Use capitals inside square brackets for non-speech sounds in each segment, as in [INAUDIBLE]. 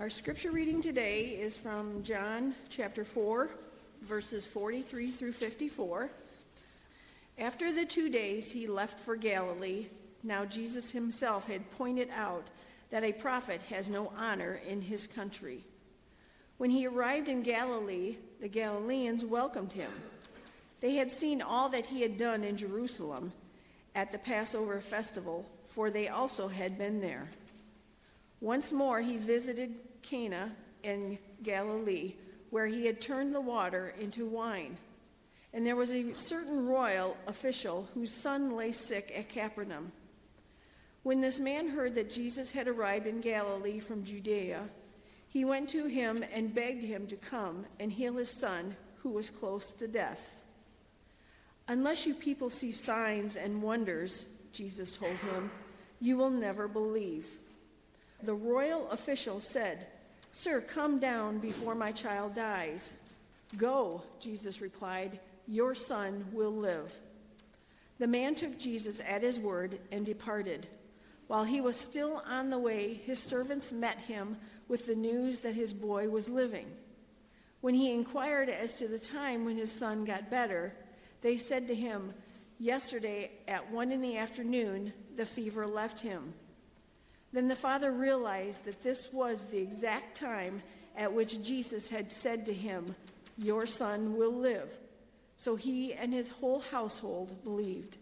Our scripture reading today is from John chapter 4, verses 43 through 54. After the two days he left for Galilee. Now Jesus himself had pointed out that a prophet has no honor in his country. When he arrived in Galilee, the Galileans welcomed him. They had seen all that he had done in Jerusalem at the Passover festival, for they also had been there. Once more he visited Cana in Galilee, where he had turned the water into wine. And there was a certain royal official whose son lay sick at Capernaum. When this man heard that Jesus had arrived in Galilee from Judea, he went to him and begged him to come and heal his son, who was close to death. Unless you people see signs and wonders, Jesus told him, you will never believe. The royal official said, Sir, come down before my child dies. Go, Jesus replied, your son will live. The man took Jesus at his word and departed. While he was still on the way, his servants met him with the news that his boy was living. When he inquired as to the time when his son got better, they said to him, Yesterday at one in the afternoon, the fever left him. Then the father realized that this was the exact time at which Jesus had said to him, Your son will live. So he and his whole household believed.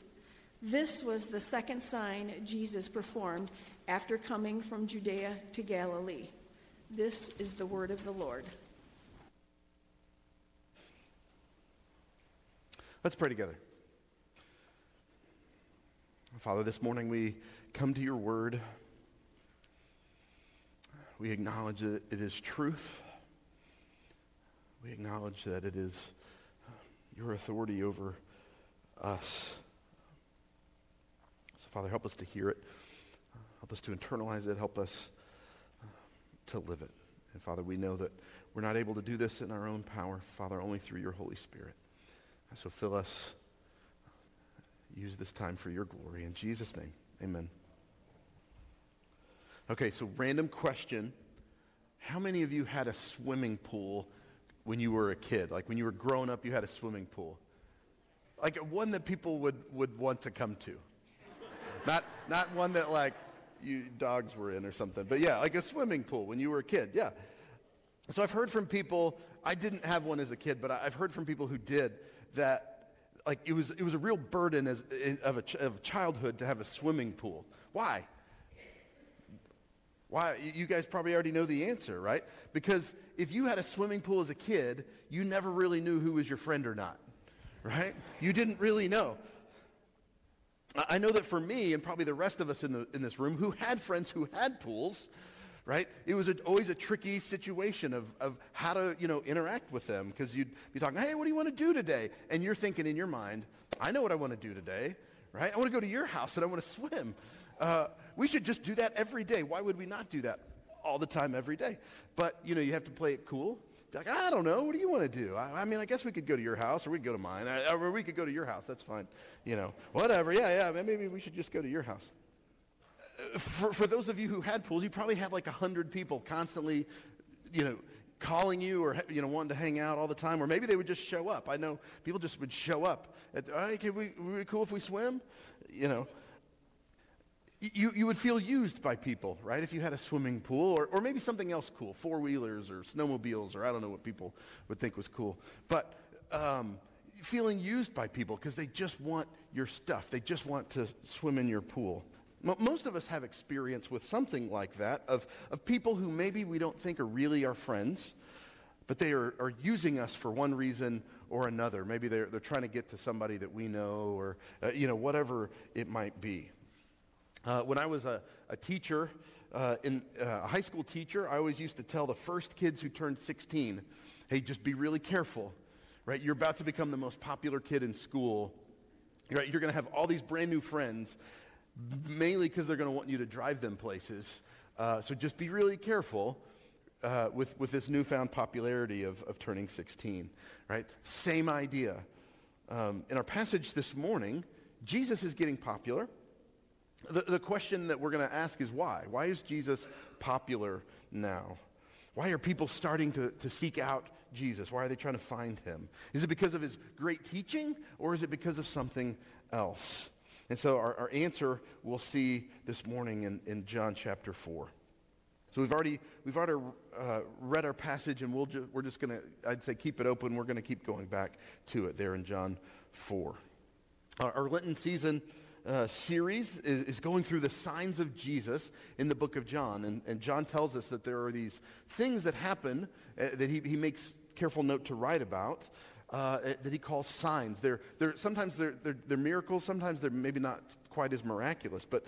This was the second sign Jesus performed after coming from Judea to Galilee. This is the word of the Lord. Let's pray together. Father, this morning we come to your word. We acknowledge that it is truth. We acknowledge that it is your authority over us. So, Father, help us to hear it. Help us to internalize it. Help us uh, to live it. And, Father, we know that we're not able to do this in our own power, Father, only through your Holy Spirit. So fill us. Use this time for your glory. In Jesus' name, amen. Okay, so random question. How many of you had a swimming pool when you were a kid? Like when you were growing up, you had a swimming pool? Like one that people would, would want to come to. not, not one that like you dogs were in or something. But yeah, like a swimming pool when you were a kid. Yeah. So I've heard from people, I didn't have one as a kid, but I've heard from people who did that like it was, it was a real burden as, of, a, of childhood to have a swimming pool. Why? Why? You guys probably already know the answer, right? Because if you had a swimming pool as a kid, you never really knew who was your friend or not, right? You didn't really know. I know that for me and probably the rest of us in, the, in this room who had friends who had pools, right? It was a, always a tricky situation of, of how to, you know, interact with them because you'd be talking, hey, what do you want to do today? And you're thinking in your mind, I know what I want to do today, right? I want to go to your house and I want to swim. Uh, we should just do that every day. Why would we not do that all the time, every day? But, you know, you have to play it cool. Be like, I don't know. What do you want to do? I, I mean, I guess we could go to your house or we could go to mine. Or we could go to your house. That's fine. You know, whatever. Yeah, yeah. Maybe we should just go to your house. Uh, for, for those of you who had pools, you probably had like a hundred people constantly, you know, calling you or you know wanting to hang out all the time or maybe they would just show up i know people just would show up at, hey, can we, would be cool if we swim you know you, you would feel used by people, right? If you had a swimming pool or, or maybe something else cool, four wheelers or snowmobiles or I don't know what people would think was cool. But um, feeling used by people because they just want your stuff. They just want to swim in your pool. Most of us have experience with something like that of, of people who maybe we don't think are really our friends, but they are, are using us for one reason or another. Maybe they're, they're trying to get to somebody that we know or, uh, you know, whatever it might be. Uh, when I was a, a teacher, uh, in, uh, a high school teacher, I always used to tell the first kids who turned 16, hey, just be really careful, right? You're about to become the most popular kid in school. Right? You're going to have all these brand new friends, mainly because they're going to want you to drive them places. Uh, so just be really careful uh, with, with this newfound popularity of, of turning 16, right? Same idea. Um, in our passage this morning, Jesus is getting popular. The, the question that we're going to ask is why? Why is Jesus popular now? Why are people starting to, to seek out Jesus? Why are they trying to find him? Is it because of his great teaching or is it because of something else? And so our, our answer we'll see this morning in, in John chapter 4. So we've already, we've already uh, read our passage and we'll ju- we're just going to, I'd say, keep it open. We're going to keep going back to it there in John 4. Our, our Lenten season uh, series is, is, going through the signs of Jesus in the book of John. And, and John tells us that there are these things that happen uh, that he, he makes careful note to write about uh, that he calls signs. They're, they're, sometimes they're, they're, they're, miracles, sometimes they're maybe not quite as miraculous, but,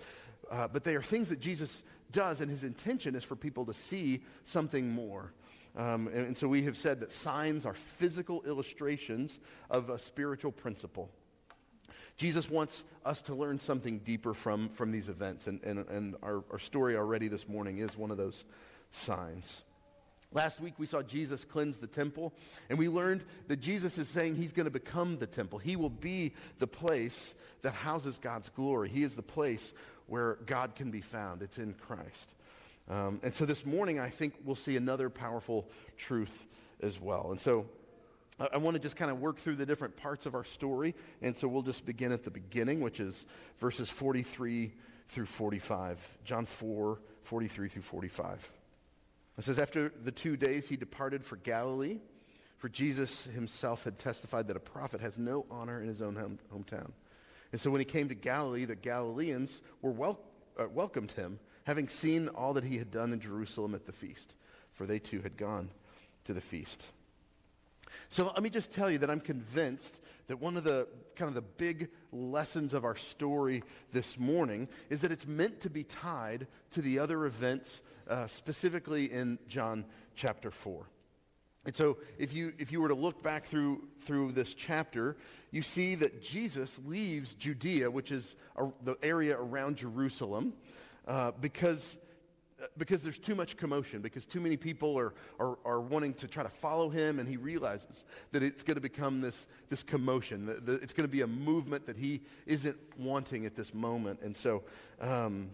uh, but they are things that Jesus does, and his intention is for people to see something more. Um, and, and so we have said that signs are physical illustrations of a spiritual principle. Jesus wants us to learn something deeper from, from these events, and, and, and our, our story already this morning is one of those signs. Last week we saw Jesus cleanse the temple, and we learned that Jesus is saying he's going to become the temple. He will be the place that houses God's glory. He is the place where God can be found. It's in Christ. Um, and so this morning I think we'll see another powerful truth as well. And so I want to just kind of work through the different parts of our story. And so we'll just begin at the beginning, which is verses 43 through 45. John 4, 43 through 45. It says, After the two days he departed for Galilee, for Jesus himself had testified that a prophet has no honor in his own home, hometown. And so when he came to Galilee, the Galileans were wel- uh, welcomed him, having seen all that he had done in Jerusalem at the feast, for they too had gone to the feast. So let me just tell you that I'm convinced that one of the kind of the big lessons of our story this morning is that it's meant to be tied to the other events, uh, specifically in John chapter 4. And so if you, if you were to look back through, through this chapter, you see that Jesus leaves Judea, which is a, the area around Jerusalem, uh, because because there's too much commotion, because too many people are, are, are wanting to try to follow him, and he realizes that it's going to become this, this commotion. The, the, it's going to be a movement that he isn't wanting at this moment. And so um,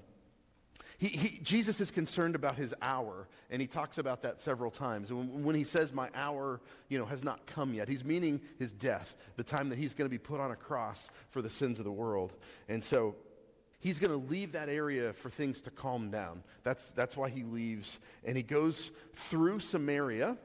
he, he, Jesus is concerned about his hour, and he talks about that several times. And when, when he says, my hour you know, has not come yet, he's meaning his death, the time that he's going to be put on a cross for the sins of the world. And so he's going to leave that area for things to calm down. That's, that's why he leaves. And he goes through Samaria,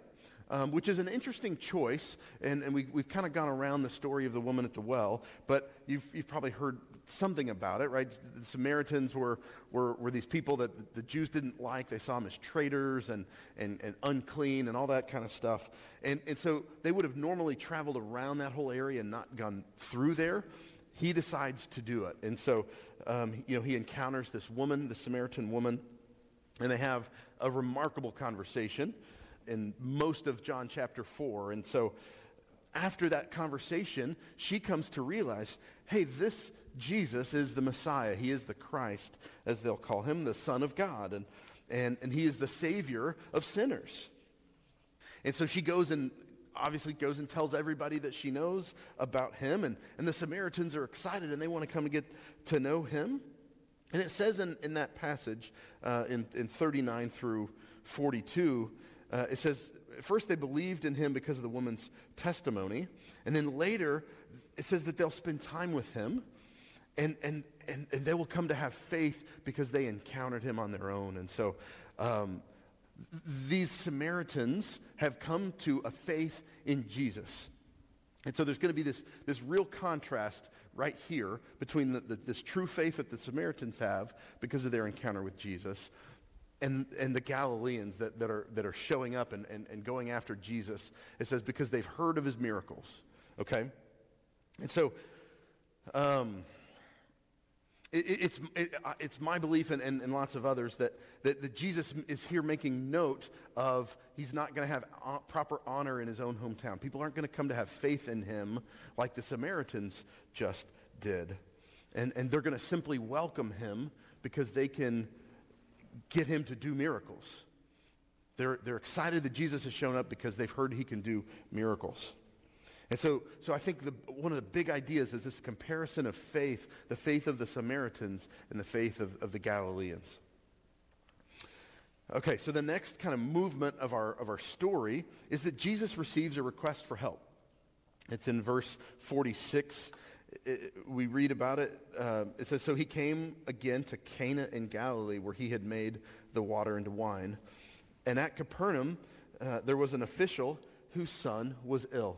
um, which is an interesting choice. And, and we, we've kind of gone around the story of the woman at the well, but you've, you've probably heard something about it, right? The Samaritans were, were, were these people that the Jews didn't like. They saw them as traitors and, and, and unclean and all that kind of stuff. And, and so they would have normally traveled around that whole area and not gone through there he decides to do it. And so, um, you know, he encounters this woman, the Samaritan woman, and they have a remarkable conversation in most of John chapter 4. And so after that conversation, she comes to realize, hey, this Jesus is the Messiah. He is the Christ, as they'll call him, the Son of God. And, and, and he is the Savior of sinners. And so she goes and obviously goes and tells everybody that she knows about him. And, and the Samaritans are excited and they want to come and get to know him. And it says in, in that passage, uh, in, in 39 through 42, uh, it says, first they believed in him because of the woman's testimony. And then later, it says that they'll spend time with him. And, and, and, and they will come to have faith because they encountered him on their own. And so um, these Samaritans have come to a faith in Jesus. And so there's going to be this, this real contrast right here between the, the, this true faith that the Samaritans have because of their encounter with Jesus and, and the Galileans that, that, are, that are showing up and, and, and going after Jesus. It says because they've heard of his miracles. Okay? And so, um, it, it's, it, uh, it's my belief and, and, and, lots of others that, that, that Jesus is here making note of he's not going to have proper honor in his own hometown. People aren't going to come to have faith in him like the Samaritans just did. And, and they're going to simply welcome him because they can get him to do miracles. They're, they're excited that Jesus has shown up because they've heard he can do miracles. And so, so I think the, one of the big ideas is this comparison of faith, the faith of the Samaritans and the faith of, of the Galileans. Okay, so the next kind of movement of our, of our story is that Jesus receives a request for help. It's in verse 46. It, we read about it. Uh, it says, So he came again to Cana in Galilee, where he had made the water into wine. And at Capernaum, uh, there was an official whose son was ill.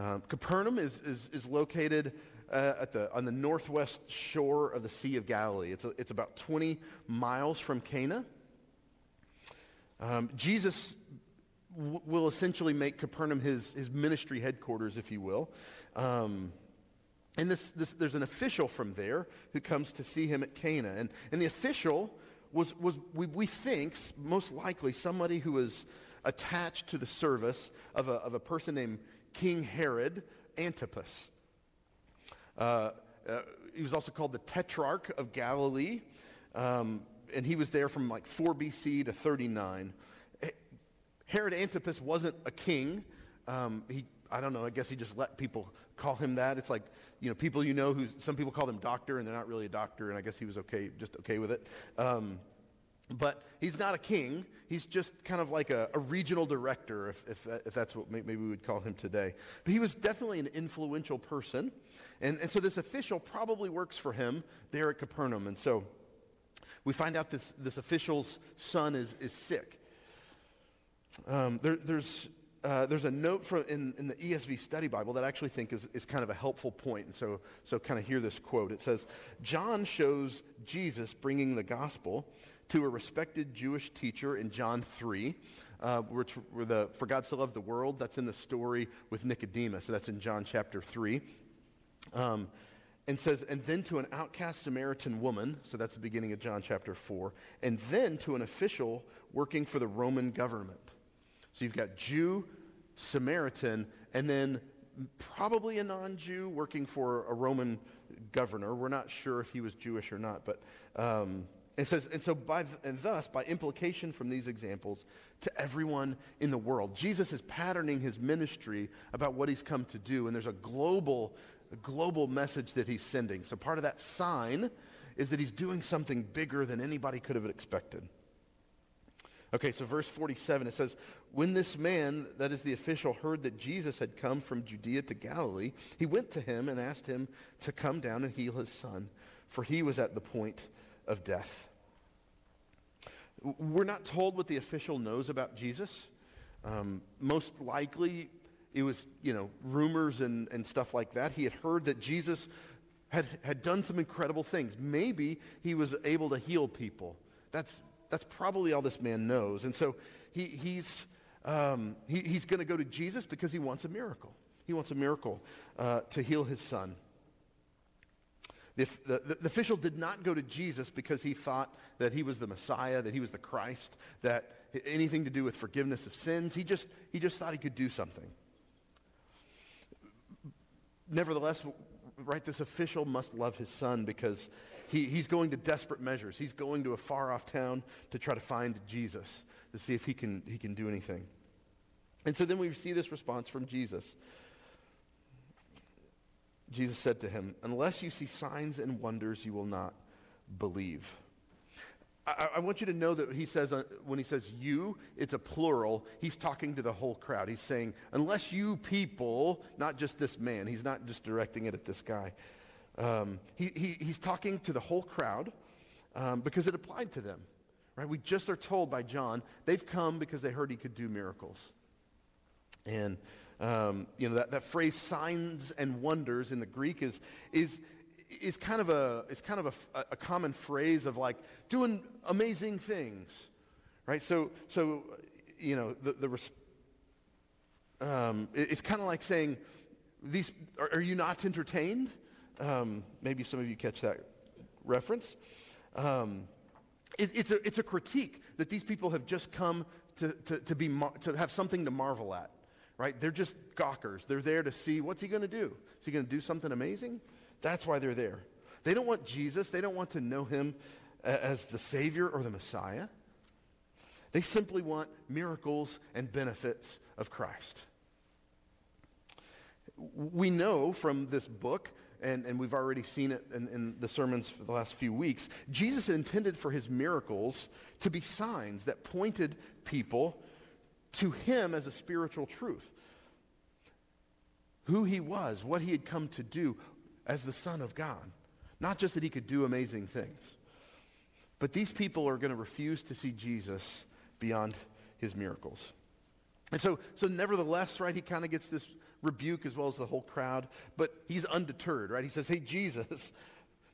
Um, Capernaum is, is, is located uh, at the, on the northwest shore of the Sea of Galilee. It's, a, it's about 20 miles from Cana. Um, Jesus w- will essentially make Capernaum his, his ministry headquarters, if you will. Um, and this, this, there's an official from there who comes to see him at Cana. And, and the official was, was we, we think, most likely somebody who was attached to the service of a, of a person named King Herod Antipas. Uh, uh, he was also called the Tetrarch of Galilee, um, and he was there from like 4 BC to 39. Herod Antipas wasn't a king. Um, he, I don't know, I guess he just let people call him that. It's like, you know, people you know who, some people call them doctor, and they're not really a doctor, and I guess he was okay, just okay with it. Um, but he's not a king. He's just kind of like a, a regional director, if, if, if, that's what maybe we would call him today. But he was definitely an influential person. And, and so this official probably works for him there at Capernaum. And so we find out this, this official's son is, is sick. Um, there, there's, uh, there's a note from, in, in the ESV study Bible that I actually think is, is kind of a helpful point. And so, so kind of hear this quote. It says, John shows Jesus bringing the gospel to a respected Jewish teacher in John 3, uh, which were the, for God to love the world, that's in the story with Nicodemus. So that's in John chapter 3. Um, and says, and then to an outcast Samaritan woman, so that's the beginning of John chapter 4, and then to an official working for the Roman government. So you've got Jew, Samaritan, and then probably a non-Jew working for a Roman governor. We're not sure if he was Jewish or not, but um, it says, and so by, and thus, by implication from these examples, to everyone in the world. Jesus is patterning his ministry about what he's come to do, and there's a global, a global message that he's sending. So part of that sign is that he's doing something bigger than anybody could have expected. Okay, so verse 47, it says, When this man, that is the official, heard that Jesus had come from Judea to Galilee, he went to him and asked him to come down and heal his son, for he was at the point of death. We're not told what the official knows about Jesus. Um, most likely, it was, you know, rumors and, and stuff like that. He had heard that Jesus had, had done some incredible things. Maybe he was able to heal people. That's, that's probably all this man knows. And so he, he's, um, he, he's going to go to Jesus because he wants a miracle. He wants a miracle uh, to heal his son. The, the, the, official did not go to Jesus because he thought that he was the Messiah, that he was the Christ, that anything to do with forgiveness of sins. He just, he just thought he could do something. Nevertheless, right, this official must love his son because he, he's going to desperate measures. He's going to a far off town to try to find Jesus, to see if he can, he can do anything. And so then we see this response from Jesus. Jesus said to him, Unless you see signs and wonders, you will not believe. I, I, want you to know that he says, uh, when he says you, it's a plural. He's talking to the whole crowd. He's saying, unless you people, not just this man, he's not just directing it at this guy. Um, he, he, he's talking to the whole crowd um, because it applied to them. Right? We just are told by John, they've come because they heard he could do miracles. And um, you know, that, that phrase signs and wonders in the Greek is, is, is kind of, a, is kind of a, a common phrase of like doing amazing things, right? So, so you know, the, the, um, it, it's kind of like saying, these, are, are you not entertained? Um, maybe some of you catch that reference. Um, it, it's, a, it's a critique that these people have just come to, to, to, be mar- to have something to marvel at right? They're just gawkers. They're there to see what's he going to do? Is he going to do something amazing? That's why they're there. They don't want Jesus. They don't want to know him as the Savior or the Messiah. They simply want miracles and benefits of Christ. We know from this book and, and we've already seen it in, in the sermons for the last few weeks, Jesus intended for his miracles to be signs that pointed people to him as a spiritual truth. Who he was, what he had come to do as the Son of God. Not just that he could do amazing things. But these people are going to refuse to see Jesus beyond his miracles. And so, so nevertheless, right, he kind of gets this rebuke as well as the whole crowd, but he's undeterred, right? He says, hey, Jesus,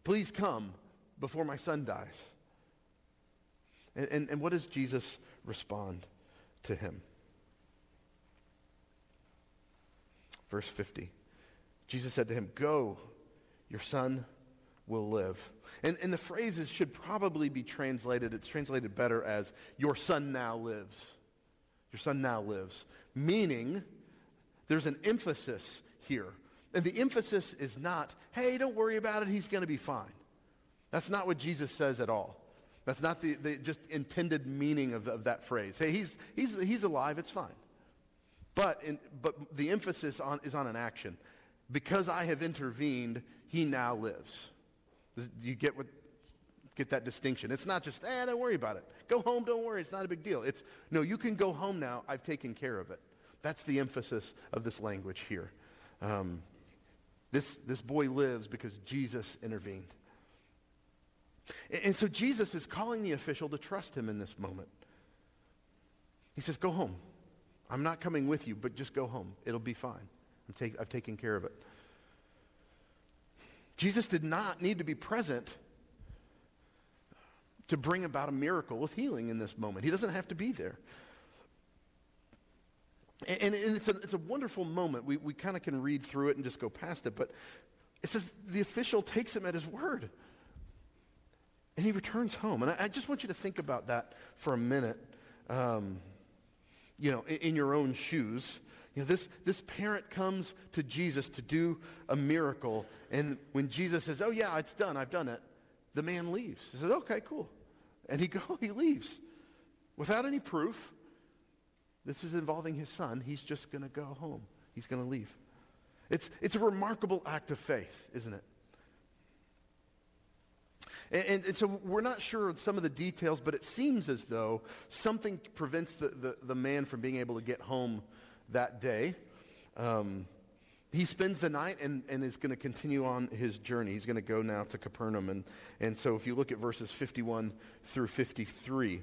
please come before my son dies. And, and, and what does Jesus respond to him? Verse 50. Jesus said to him, Go, your son will live. And, and the phrases should probably be translated, it's translated better as, Your son now lives. Your son now lives. Meaning, there's an emphasis here. And the emphasis is not, hey, don't worry about it, he's going to be fine. That's not what Jesus says at all. That's not the, the just intended meaning of, of that phrase. Hey, he's, he's, he's alive, it's fine. But, in, but the emphasis on, is on an action. Because I have intervened, he now lives. You get, what, get that distinction. It's not just, eh, don't worry about it. Go home, don't worry, it's not a big deal. It's, no, you can go home now, I've taken care of it. That's the emphasis of this language here. Um, this, this boy lives because Jesus intervened. And, so Jesus is calling the official to trust him in this moment. He says, go home. I'm not coming with you, but just go home. It'll be fine. I'm take, I've taken care of it. Jesus did not need to be present to bring about a miracle of healing in this moment. He doesn't have to be there. And, and it's, a, it's a wonderful moment. We, we kind of can read through it and just go past it, but it says the official takes him at his word. And he returns home. And I, I just want you to think about that for a minute, um, you know, in, in your own shoes. You know, this, this parent comes to Jesus to do a miracle, and when Jesus says, oh yeah, it's done, I've done it, the man leaves. He says, okay, cool. And he [LAUGHS] go, he leaves without any proof. This is involving his son. He's just going to go home. He's going to leave. It's, it's a remarkable act of faith, isn't it? And, and, and, so we're not sure of some of the details, but it seems as though something prevents the, the, the man from being able to get home that day. Um, he spends the night and, and is going to continue on his journey. He's going to go now to Capernaum. And, and so if you look at verses 51 through 53,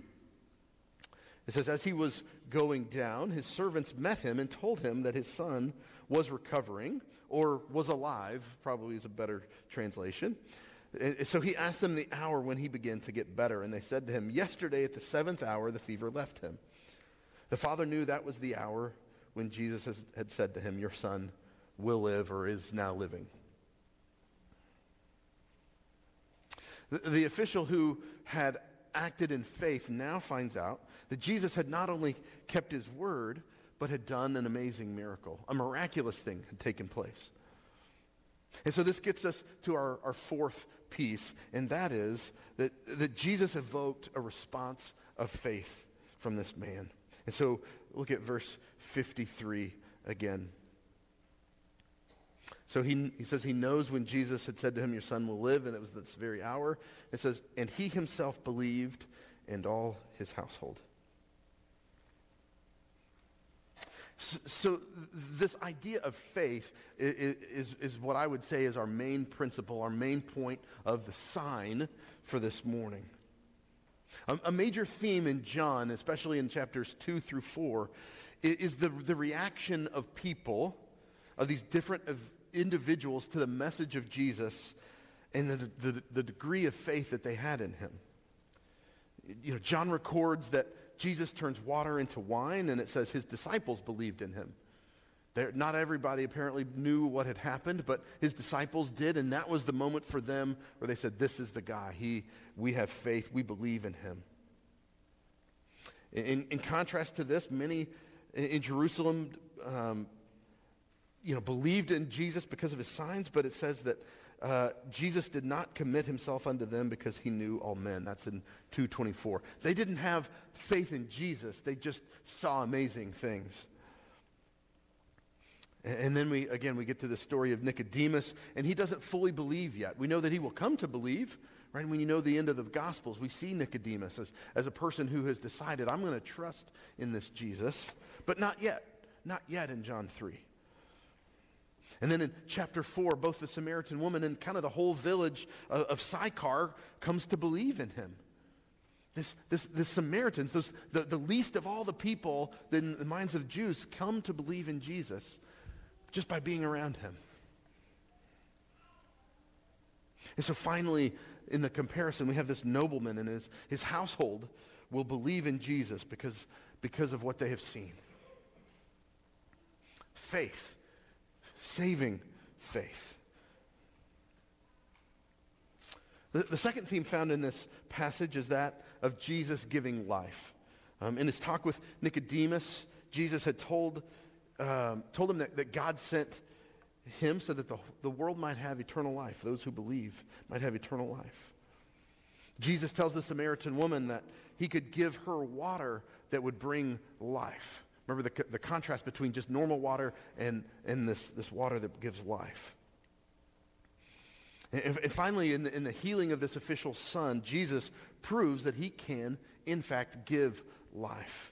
it says, As he was going down, his servants met him and told him that his son was recovering, or was alive, probably is a better translation. So he asked them the hour when he began to get better. And they said to him, Yesterday at the seventh hour, the fever left him. The father knew that was the hour when Jesus had said to him, Your son will live or is now living. The official who had acted in faith now finds out that Jesus had not only kept his word, but had done an amazing miracle. A miraculous thing had taken place. And so this gets us to our, our fourth piece, and that is that, that Jesus evoked a response of faith from this man. And so look at verse 53 again. So he, he says he knows when Jesus had said to him, Your son will live, and it was this very hour. It says, And he himself believed, and all his household. So, this idea of faith is, is, what I would say is our main principle, our main point of the sign for this morning. A, major theme in John, especially in chapters 2 through 4, is, is the, the reaction of people, of these different individuals to the message of Jesus and the, the, the degree of faith that they had in him. You know, John records that Jesus turns water into wine, and it says his disciples believed in him. There, not everybody apparently knew what had happened, but his disciples did, and that was the moment for them where they said, this is the guy. He, we have faith. We believe in him. In, in contrast to this, many in, Jerusalem um, you know, believed in Jesus because of his signs, but it says that uh, Jesus did not commit himself unto them because he knew all men. That's in 224. They didn't have faith in Jesus. They just saw amazing things. And then we, again, we get to the story of Nicodemus, and he doesn't fully believe yet. We know that he will come to believe, right? When you know the end of the Gospels, we see Nicodemus as, as a person who has decided, I'm going to trust in this Jesus, but not yet. Not yet in John 3. And then in chapter 4, both the Samaritan woman and kind of the whole village of, of Sychar comes to believe in him. This, this, the Samaritans, those, the, the least of all the people in the minds of Jews, come to believe in Jesus just by being around him. And so finally, in the comparison, we have this nobleman and his, his household will believe in Jesus because, because of what they have seen. Faith, saving faith. The, the second theme found in this passage is that of Jesus giving life. Um, in his talk with Nicodemus, Jesus had told, um, told him that, that God sent him so that the, the world might have eternal life. Those who believe might have eternal life. Jesus tells the Samaritan woman that he could give her water that would bring life. Remember the, the contrast between just normal water and, and this, this water that gives life. And, and finally, in the, in the healing of this official son, Jesus proves that he can, in fact, give life.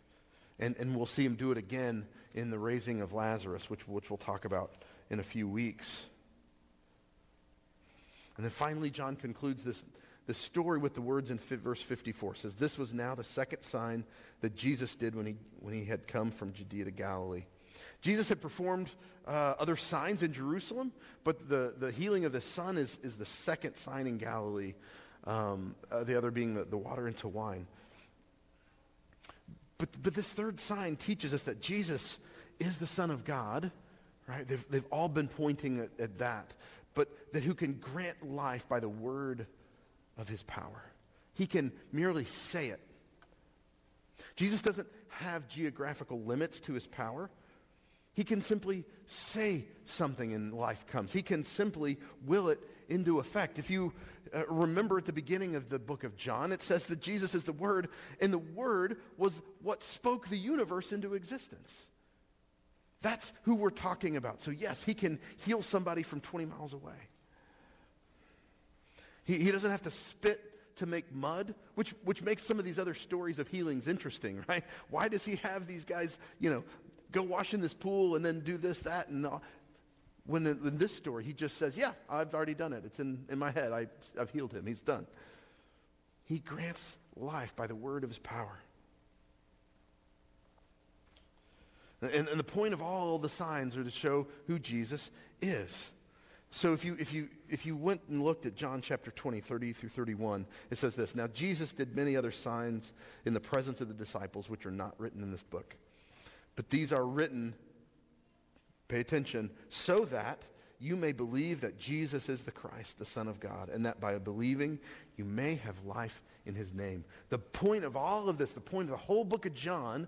And, and we'll see him do it again in the raising of Lazarus, which, which we'll talk about in a few weeks. And then finally, John concludes this, this story with the words in verse 54. Says, This was now the second sign that Jesus did when he, when he had come from Judea to Galilee. Jesus had performed uh, other signs in Jerusalem, but the, the healing of the son is, is the second sign in Galilee, um, uh, the other being the, the water into wine. But, but this third sign teaches us that Jesus is the Son of God, right? They've, they've all been pointing at, at that, but that who can grant life by the word of his power. He can merely say it. Jesus doesn't have geographical limits to his power. He can simply say something and life comes. He can simply will it into effect. If you uh, remember at the beginning of the book of John, it says that Jesus is the Word, and the Word was what spoke the universe into existence. That's who we're talking about. So yes, he can heal somebody from 20 miles away. He, he doesn't have to spit to make mud, which, which makes some of these other stories of healings interesting, [LAUGHS] right? Why does he have these guys, you know, go wash in this pool and then do this, that, and all. When in, this story, he just says, yeah, I've already done it. It's in, in my head. I, I've healed him. He's done. He grants life by the word of his power. And, and the point of all the signs are to show who Jesus is. So if you, if, you, if you went and looked at John chapter 20, 30 through 31, it says this, Now Jesus did many other signs in the presence of the disciples, which are not written in this book. But these are written, pay attention, so that you may believe that Jesus is the Christ, the Son of God, and that by believing you may have life in his name. The point of all of this, the point of the whole book of John,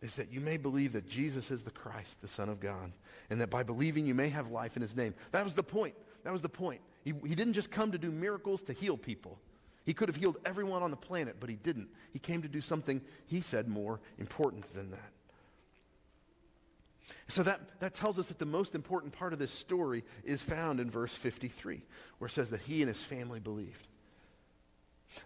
is that you may believe that Jesus is the Christ, the Son of God, and that by believing you may have life in his name. That was the point. That was the point. He, he didn't just come to do miracles to heal people. He could have healed everyone on the planet, but he didn't. He came to do something, he said, more important than that. So that, that tells us that the most important part of this story is found in verse 53, where it says that he and his family believed.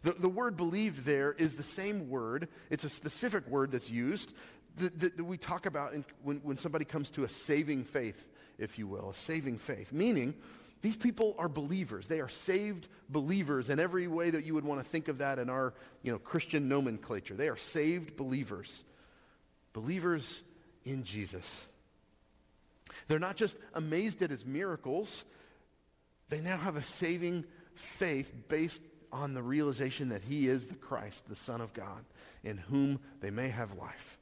The, the word believed there is the same word. It's a specific word that's used that, that, that we talk about in, when, when somebody comes to a saving faith, if you will, a saving faith, meaning these people are believers. They are saved believers in every way that you would want to think of that in our you know, Christian nomenclature. They are saved believers, believers in Jesus. They're not just amazed at his miracles, they now have a saving faith based on the realization that he is the Christ, the Son of God, in whom they may have life.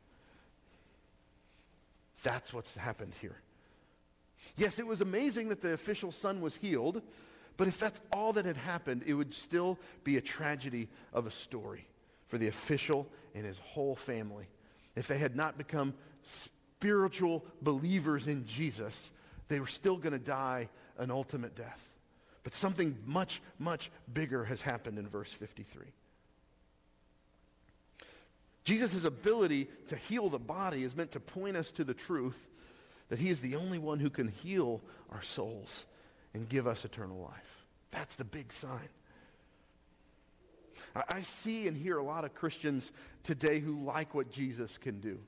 That's what's happened here. Yes, it was amazing that the official son was healed, but if that's all that had happened, it would still be a tragedy of a story for the official and his whole family. If they had not become spiritual believers in Jesus, they were still going to die an ultimate death. But something much, much bigger has happened in verse 53. Jesus' ability to heal the body is meant to point us to the truth that he is the only one who can heal our souls and give us eternal life. That's the big sign. I, see and hear a lot of Christians today who like what Jesus can do.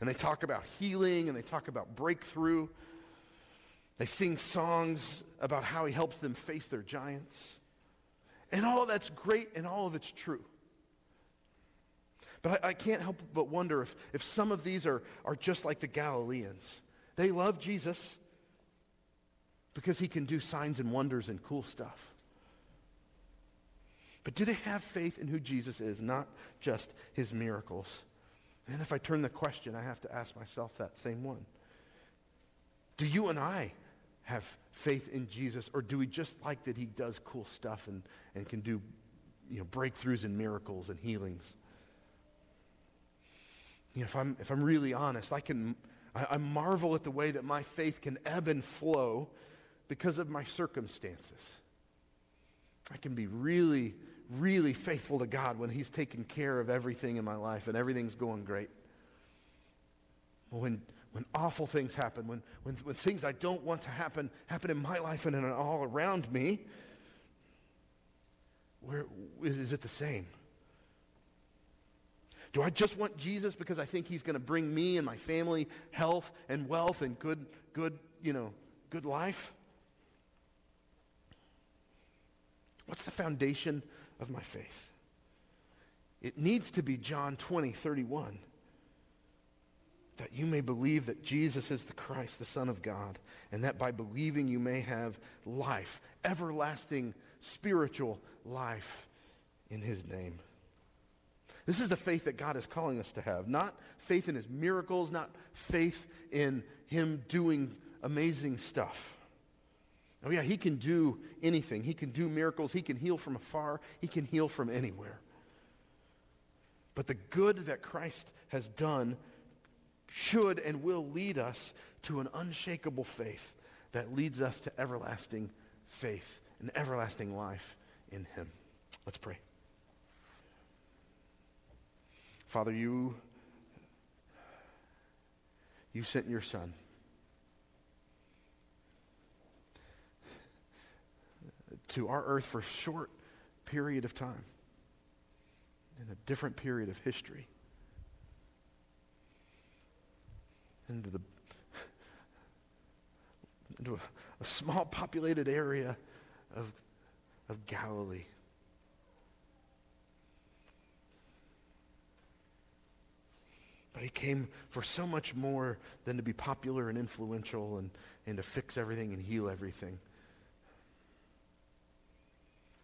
And they talk about healing and they talk about breakthrough. They sing songs about how he helps them face their giants. And all that's great and all of it's true. But I, I, can't help but wonder if, if some of these are, are just like the Galileans. They love Jesus because he can do signs and wonders and cool stuff. But do they have faith in who Jesus is, not just his miracles? And if I turn the question, I have to ask myself that same one. Do you and I have faith in Jesus, or do we just like that he does cool stuff and, and can do you know, breakthroughs and miracles and healings? You know, if I'm, if I'm really honest, I can I, I marvel at the way that my faith can ebb and flow because of my circumstances. I can be really, really faithful to God when he's taking care of everything in my life and everything's going great. When when awful things happen, when, when, when things I don't want to happen happen in my life and in all around me, where, is it the same? Do I just want Jesus because I think he's going to bring me and my family health and wealth and good, good, you know, good life? What's the foundation of my faith? It needs to be John 20, 31 that you may believe that Jesus is the Christ, the Son of God, and that by believing you may have life, everlasting spiritual life in his name. This is the faith that God is calling us to have, not faith in his miracles, not faith in him doing amazing stuff. Oh yeah, he can do anything. He can do miracles. He can heal from afar. He can heal from anywhere. But the good that Christ has done should and will lead us to an unshakable faith that leads us to everlasting faith and everlasting life in him. Let's pray. Father, you, you sent your son. to our earth for a short period of time in a different period of history. into the into a, a small populated area of, of Galilee. But he came for so much more than to be popular and influential and, and to fix everything and heal everything.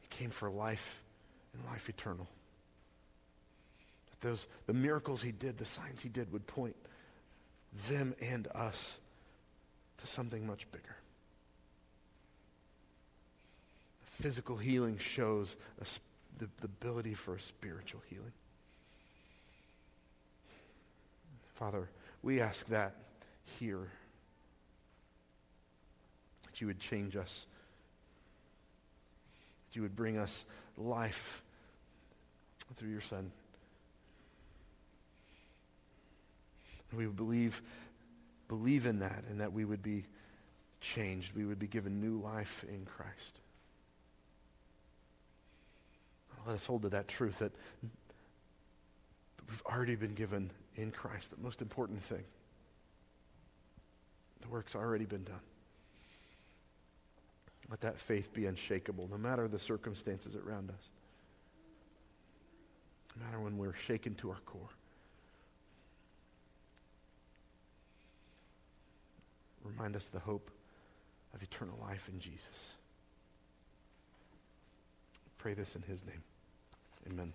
He came for life and life eternal. That those the miracles he did, the signs he did would point them and us to something much bigger. Physical healing shows a, the, the ability for a spiritual healing. Father, we ask that here, that you would change us, that you would bring us life through your Son. And we would believe, believe in that and that we would be changed. We would be given new life in Christ. Let us hold to that truth that we've already been given in Christ, the most important thing. The work's already been done. Let that faith be unshakable, no matter the circumstances around us. No matter when we're shaken to our core. Remind us the hope of eternal life in Jesus. Pray this in his name. Amen.